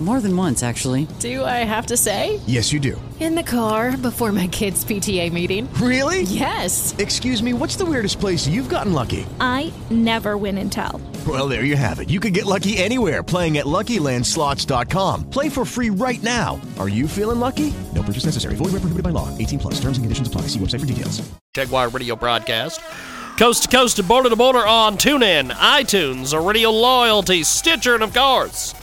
More than once, actually. Do I have to say? Yes, you do. In the car before my kids' PTA meeting. Really? Yes. Excuse me, what's the weirdest place you've gotten lucky? I never win and tell. Well, there you have it. You can get lucky anywhere playing at LuckyLandSlots.com. Play for free right now. Are you feeling lucky? No purchase necessary. Void where prohibited by law. 18 plus. Terms and conditions apply. See website for details. Jaguar radio broadcast. Coast to coast and border to border on TuneIn, iTunes, Radio Loyalty, Stitcher, and of course,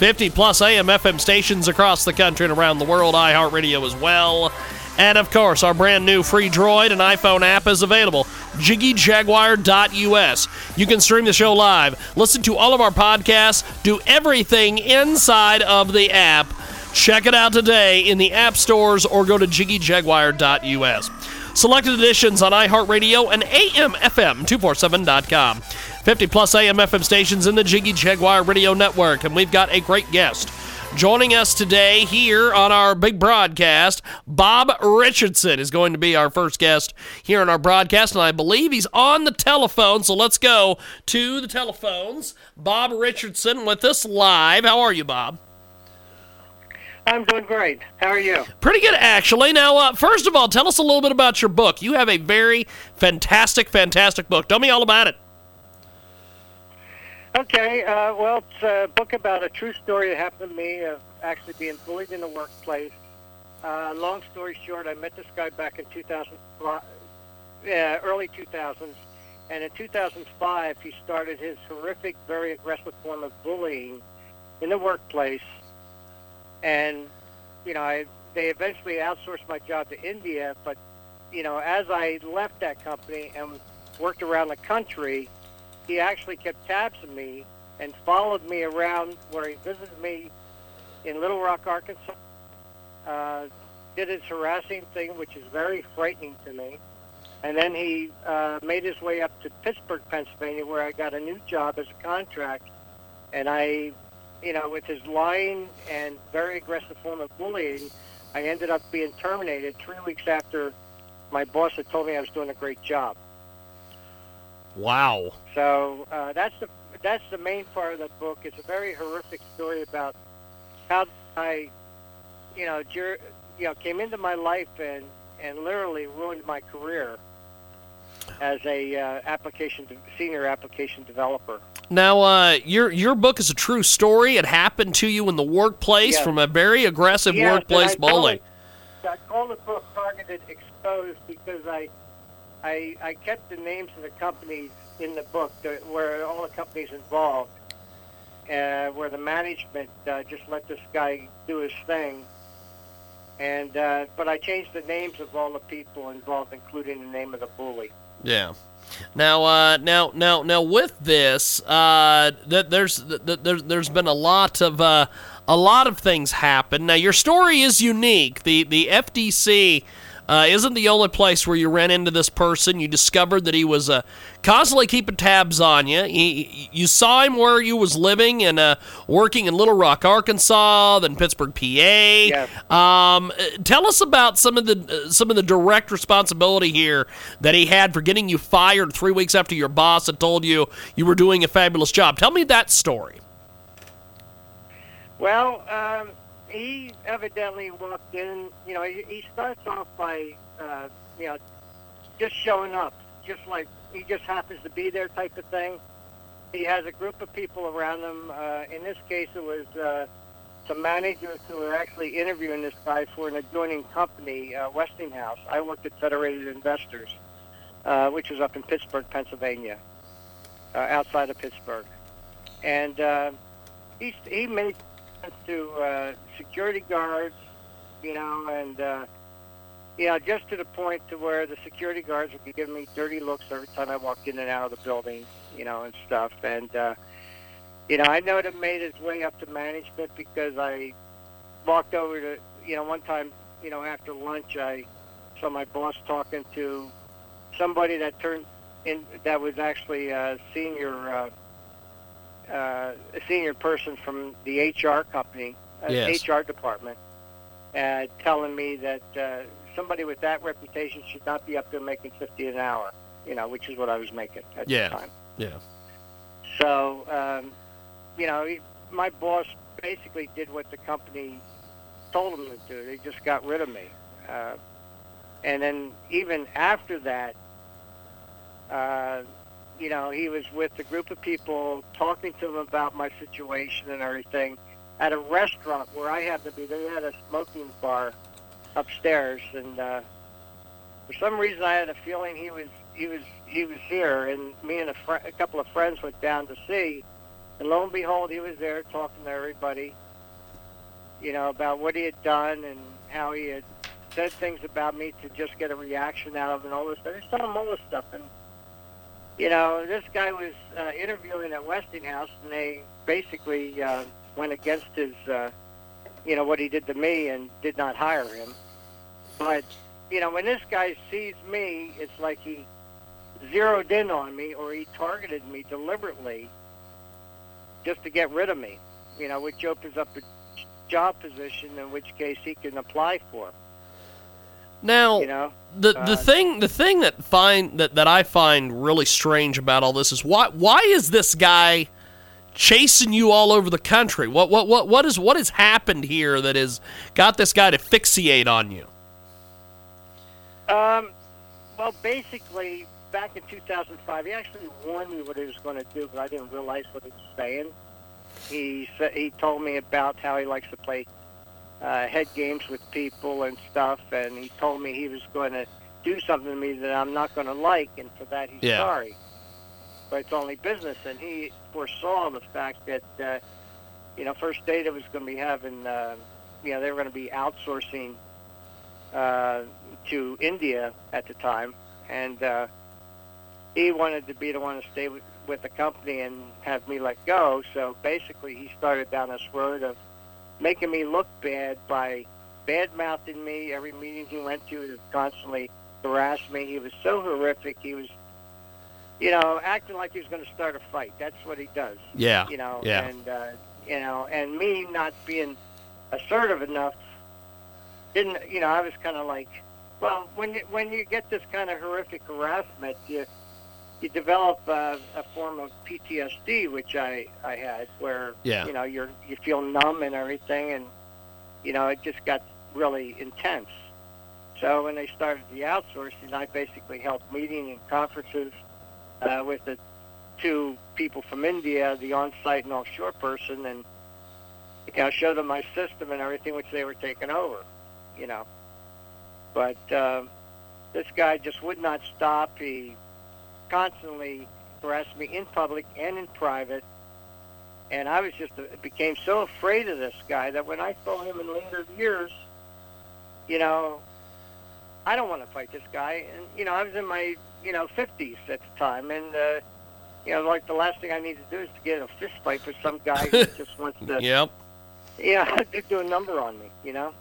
50 plus AM FM stations across the country and around the world, iHeartRadio as well. And of course, our brand new free Droid and iPhone app is available. JiggyJaguar.us. You can stream the show live, listen to all of our podcasts, do everything inside of the app. Check it out today in the app stores or go to JiggyJaguar.us. Selected editions on iHeartRadio and AMFM247.com. 50 plus AM FM stations in the Jiggy Jaguar Radio Network. And we've got a great guest. Joining us today here on our big broadcast, Bob Richardson is going to be our first guest here on our broadcast, and I believe he's on the telephone. So let's go to the telephones. Bob Richardson with us live. How are you, Bob? I'm doing great. How are you? Pretty good, actually. Now, uh, first of all, tell us a little bit about your book. You have a very fantastic, fantastic book. Tell me all about it. Okay, uh, well, it's a book about a true story that happened to me of actually being bullied in the workplace. Uh, long story short, I met this guy back in 2000, uh, early 2000s, and in 2005 he started his horrific, very aggressive form of bullying in the workplace. And you know, I, they eventually outsourced my job to India, but you know, as I left that company and worked around the country he actually kept tabs on me and followed me around where he visited me in Little Rock, Arkansas. Uh, did his harassing thing, which is very frightening to me. And then he uh, made his way up to Pittsburgh, Pennsylvania, where I got a new job as a contract. And I, you know, with his lying and very aggressive form of bullying, I ended up being terminated three weeks after my boss had told me I was doing a great job. Wow. So uh, that's the that's the main part of the book. It's a very horrific story about how I, you know, jur- you know, came into my life and and literally ruined my career as a uh, application de- senior application developer. Now, uh, your your book is a true story. It happened to you in the workplace Yes. from a very aggressive Yes, workplace bully. I call the book "Targeted Exposed" because I, I, I kept the names of the companies in the book, the, where all the companies involved, uh, where the management uh, just let this guy do his thing, and uh, but I changed the names of all the people involved, including the name of the bully. Yeah. Now, uh, now, now, now, with this, uh, th- there's th- th- there's there's been a lot of uh, a lot of things happen. Now, your story is unique. The the FDC uh, isn't the only place where you ran into this person. You discovered that he was uh, constantly keeping tabs on you. He, you saw him where you was living and uh, working in Little Rock, Arkansas, then Pittsburgh, PA. Yes. Um, uh, tell us about some of the uh, some of the direct responsibility here that he had for getting you fired three weeks after your boss had told you you were doing a fabulous job. Tell me that story. Well, um, he evidently walked in. You know, he, he starts off by, uh, you know, just showing up, just like he just happens to be there type of thing. He has a group of people around him. Uh, in this case, it was uh, some managers who were actually interviewing this guy for an adjoining company, uh, Westinghouse. I worked at Federated Investors, uh, which was up in Pittsburgh, Pennsylvania, uh, outside of Pittsburgh. And uh, he, he made to uh, security guards, you know, and uh, you know, just to the point to where the security guards would be giving me dirty looks every time I walked in and out of the building, you know, and stuff. And uh, you know, I know it made its way up to management because I walked over to, you know, one time, you know, after lunch, I saw my boss talking to somebody that turned in that was actually a senior. Uh, uh, a senior person from the HR company, uh, Yes. HR department, uh, telling me that uh, somebody with that reputation should not be up there making 50 an hour, you know, which is what I was making at Yeah. the time. Yeah. So, um, you know, he, my boss basically did what the company told him to do. They just got rid of me. Uh, and then even after that, uh, you know, he was with a group of people talking to them about my situation and everything at a restaurant where I happened to be. They had a smoking bar upstairs, and uh, for some reason I had a feeling he was he was he was here, and me and a, fr- a couple of friends went down to see, and lo and behold, he was there talking to everybody, you know, about what he had done and how he had said things about me to just get a reaction out of, and all this. I just told him all this stuff, and you know, this guy was uh, interviewing at Westinghouse, and they basically uh, went against his, uh, you know, what he did to me, and did not hire him. But you know, when this guy sees me, it's like he zeroed in on me, or he targeted me deliberately, just to get rid of me. You know, which opens up a job position, in which case he can apply for. Now, You know. the the Uh, thing the thing that find that, that I find really strange about all this is why why is this guy chasing you all over the country? What what what what is what has happened here that has got this guy to fixate on you? Um, well, basically, back in 2005, he actually warned me what he was going to do, but I didn't realize what he was saying. He said he told me about how he likes to play uh, head games with people and stuff, and he told me he was going to do something to me that I'm not going to like, and for that he's Yeah. sorry. But it's only business, and he foresaw the fact that uh, you know First Data was going to be having, uh, you know, they were going to be outsourcing uh, to India at the time, and uh, he wanted to be the one to stay with, with the company and have me let go. So basically, he started down this road of making me look bad by bad mouthing me. Every meeting he went to, he constantly harass me. He was so horrific. He was, you know, acting like he was going to start a fight. That's what he does Yeah. you know, Yeah. and uh, you know, and me not being assertive enough didn't, you know, I was kind of like, well, when you when you get this kind of horrific harassment, you you develop uh, a form of PTSD, which I I had, where Yeah. you know you're you feel numb and everything, and you know it just got really intense. So when they started the outsourcing, I basically held meetings and conferences uh, with the two people from India, the on-site and offshore person, and you know, showed them my system and everything, which they were taking over. You know, but uh, this guy just would not stop. He constantly harassed me in public and in private, and I was just became so afraid of this guy that when I saw him in later years, you know, I don't want to fight this guy, and you know, I was in my you know 50s at the time, and uh, you know, like the last thing I need to do is to get a fist fight with some guy who just wants to, Yep. yeah, to do a number on me, you know.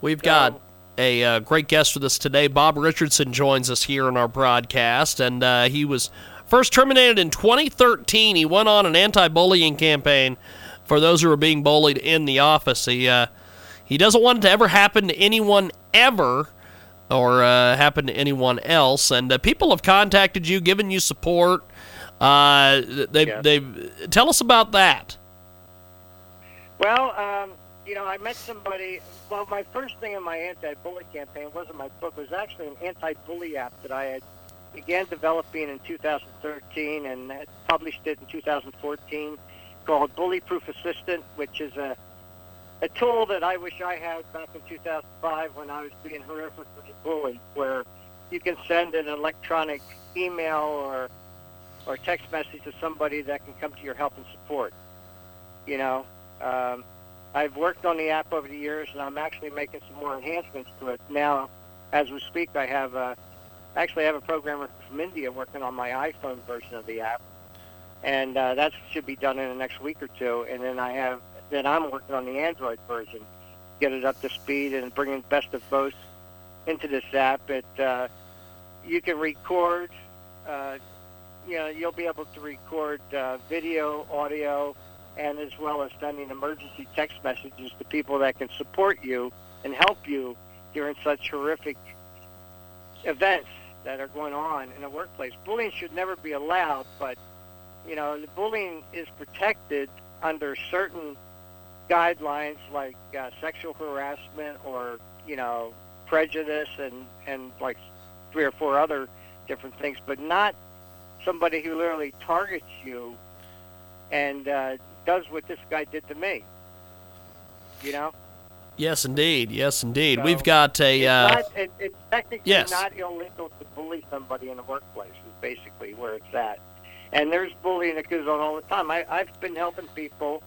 We've So- got a uh, great guest with us today. Bob Richardson joins us here in our broadcast, and uh, he was first terminated in 2013. He went on an anti-bullying campaign for those who were being bullied in the office. He uh, he doesn't want it to ever happen to anyone ever, or uh, happen to anyone else. And uh, people have contacted you, given you support. Uh, they Yes. they tell us about that. Well, um, you know, I met somebody. Well, my first thing in my anti-bully campaign wasn't my book. It was actually an anti-bully app that I had began developing in 2013 and published it in 2014 called Bully Proof Assistant, which is a a tool that I wish I had back in 2005 when I was being horrifically bullied, where you can send an electronic email or or text message to somebody that can come to your help and support. You know, um, I've worked on the app over the years, and I'm actually making some more enhancements to it now. As we speak, I have a, actually I have a programmer from India working on my iPhone version of the app, and uh, that should be done in the next week or two. And then I have then I'm working on the Android version, get it up to speed and bringing best of both into this app. It uh, you can record. Uh, you know, you'll be able to record uh, video, audio, and as well as sending emergency text messages to people that can support you and help you during such horrific events that are going on in the workplace. Bullying should never be allowed, but you know, the bullying is protected under certain guidelines like uh, sexual harassment or you know prejudice and and like three or four other different things, but not somebody who literally targets you and uh, does what this guy did to me. You know. Yes, indeed. Yes, indeed. So, We've got a. It's, Uh, not, it, it's technically yes. not illegal to bully somebody in the workplace. Is basically where it's at. And there's bullying that goes on all the time. I, I've been helping people.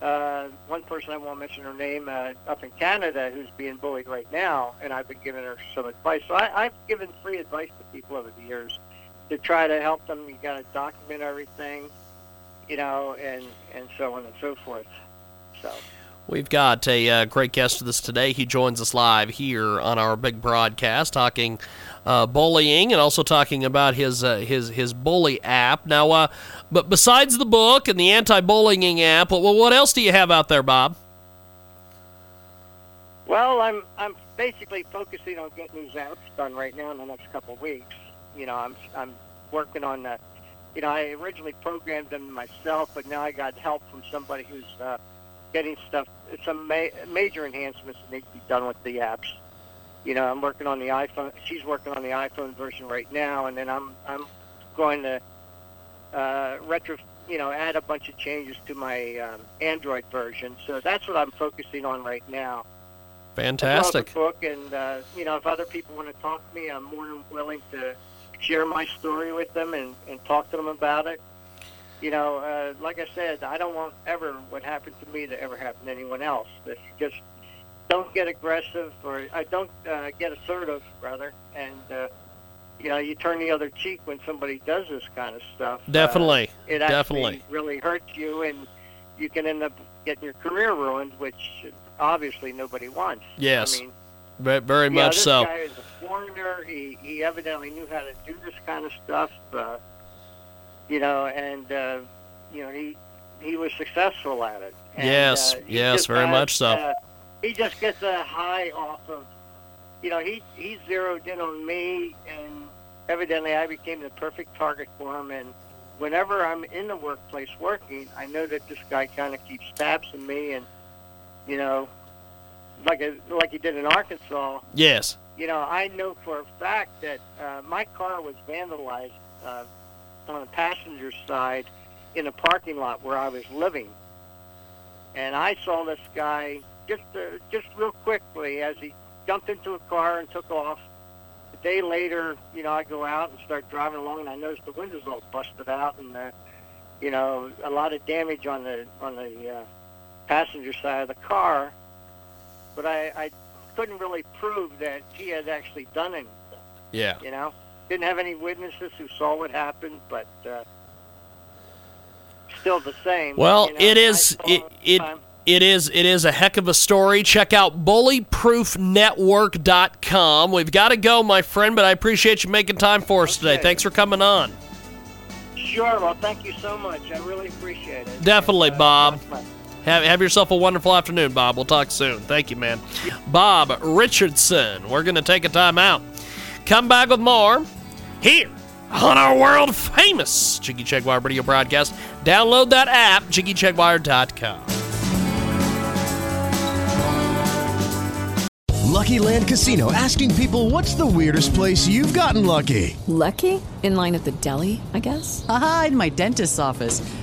Uh, one person I won't mention her name uh, up in Canada who's being bullied right now, and I've been giving her some advice. So I, I've given free advice to people over the years to try to help them. You got to document everything, you know, and and so on and so forth. So. We've got a uh, great guest with us today. He joins us live here on our big broadcast, talking uh, bullying and also talking about his uh, his his bully app. Now, uh, but besides the book and the anti-bullying app, well, what else do you have out there, Bob? Well, I'm I'm basically focusing on getting these apps done right now in the next couple of weeks. You know, I'm I'm working on the. You know, I originally programmed them myself, but now I got help from somebody who's uh, getting stuff. Some ma- major enhancements that need to be done with the apps. You know, I'm working on the iPhone. She's working on the iPhone version right now, and then I'm I'm going to uh, retro. You know, add a bunch of changes to my um, Android version. So that's what I'm focusing on right now Fantastic. as well the book, and uh, you know, if other people want to talk to me, I'm more than willing to share my story with them and, and talk to them about it. You know, uh, like I said, I don't want ever what happened to me to ever happen to anyone else. That just don't get aggressive, or I don't uh, get assertive, rather, and uh, you know, you turn the other cheek when somebody does this kind of stuff. Uh, Definitely. it actually Definitely. really hurts you, and you can end up getting your career ruined, which obviously nobody wants. Yes. I mean, Ve- Very yeah, much so. guy He he evidently knew how to do this kind of stuff. Uh, you know, and uh, you know he he was successful at it. And, Yes, uh, yes, very has, much so. Uh, he just gets a high off of. You know, he he zeroed in on me, and evidently I became the perfect target for him. And whenever I'm in the workplace working, I know that this guy kind of keeps tabs on me, and you know, like a, like he did in Arkansas Yes. You know, I know for a fact that uh, my car was vandalized uh, on the passenger side in a parking lot where I was living, and I saw this guy just uh, just real quickly as he jumped into a car and took off. A day later, you know, I go out and start driving along, and I notice the windows all busted out, and uh, you know, a lot of damage on the on the uh, passenger side of the car. But I, I couldn't really prove that he had actually done anything. Yeah. You know, didn't have any witnesses who saw what happened, but uh, still the same. Well, you know, it is it it it is it is a heck of a story. Check out bullyproofnetwork.com. We've got to go, my friend, but I appreciate you making time for us today. Thanks for coming on. Sure. Well, thank you so much. I really appreciate it. Definitely, And, uh, Bob. Much love. Have, have yourself a wonderful afternoon, Bob. We'll talk soon. Thank you, man. Bob Richardson. We're going to take a time out. Come back with more here on our world famous Jiggy Jaguar radio broadcast. Download that app, jiggyjaguar.com. Lucky Land Casino asking people what's the weirdest place you've gotten lucky? Lucky? In line at the deli, I guess? Aha, in my dentist's office.